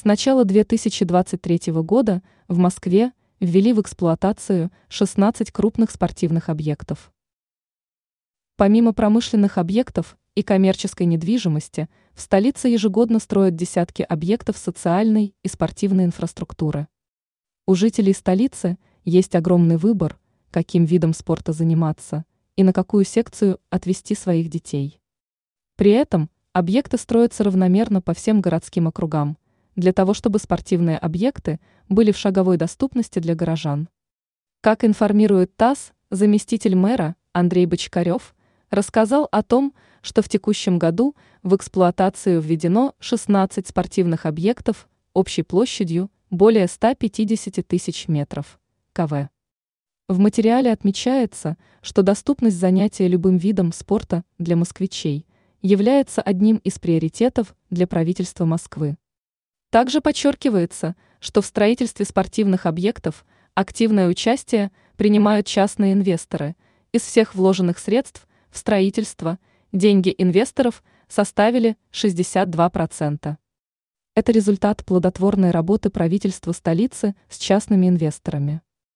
С начала 2023 года в Москве ввели в эксплуатацию 16 крупных спортивных объектов. Помимо промышленных объектов и коммерческой недвижимости, в столице ежегодно строят десятки объектов социальной и спортивной инфраструктуры. У жителей столицы есть огромный выбор, каким видом спорта заниматься и на какую секцию отвести своих детей. При этом объекты строятся равномерно по всем городским округам, для того чтобы спортивные объекты были в шаговой доступности для горожан. Как информирует ТАСС, заместитель мэра Андрей Бочкарев – рассказал о том, что в текущем году в эксплуатацию введено 16 спортивных объектов общей площадью более 150 тысяч метров КВ. В материале отмечается, что доступность занятия любым видом спорта для москвичей является одним из приоритетов для правительства Москвы. Также подчеркивается, что в строительстве спортивных объектов активное участие принимают частные инвесторы. Из всех вложенных средств в строительство деньги инвесторов составили 62%. Это результат плодотворной работы правительства столицы с частными инвесторами.